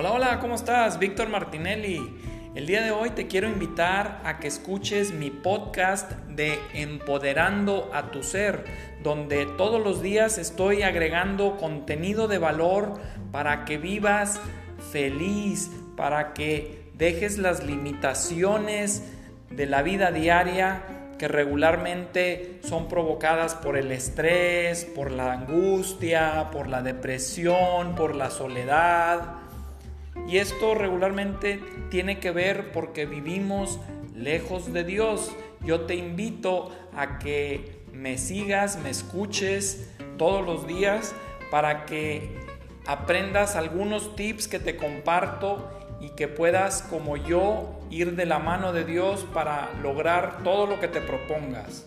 Hola, hola, ¿cómo estás? Víctor Martinelli. El día de hoy te quiero invitar a que escuches mi podcast de Empoderando a tu Ser, donde todos los días estoy agregando contenido de valor para que vivas feliz, para que dejes las limitaciones de la vida diaria que regularmente son provocadas por el estrés, por la angustia, por la depresión, por la soledad y esto regularmente tiene que ver porque vivimos lejos de Dios. Yo te invito a que me sigas, me escuches todos los días para que aprendas algunos tips que te comparto y que puedas como yo ir de la mano de Dios para lograr todo lo que te propongas.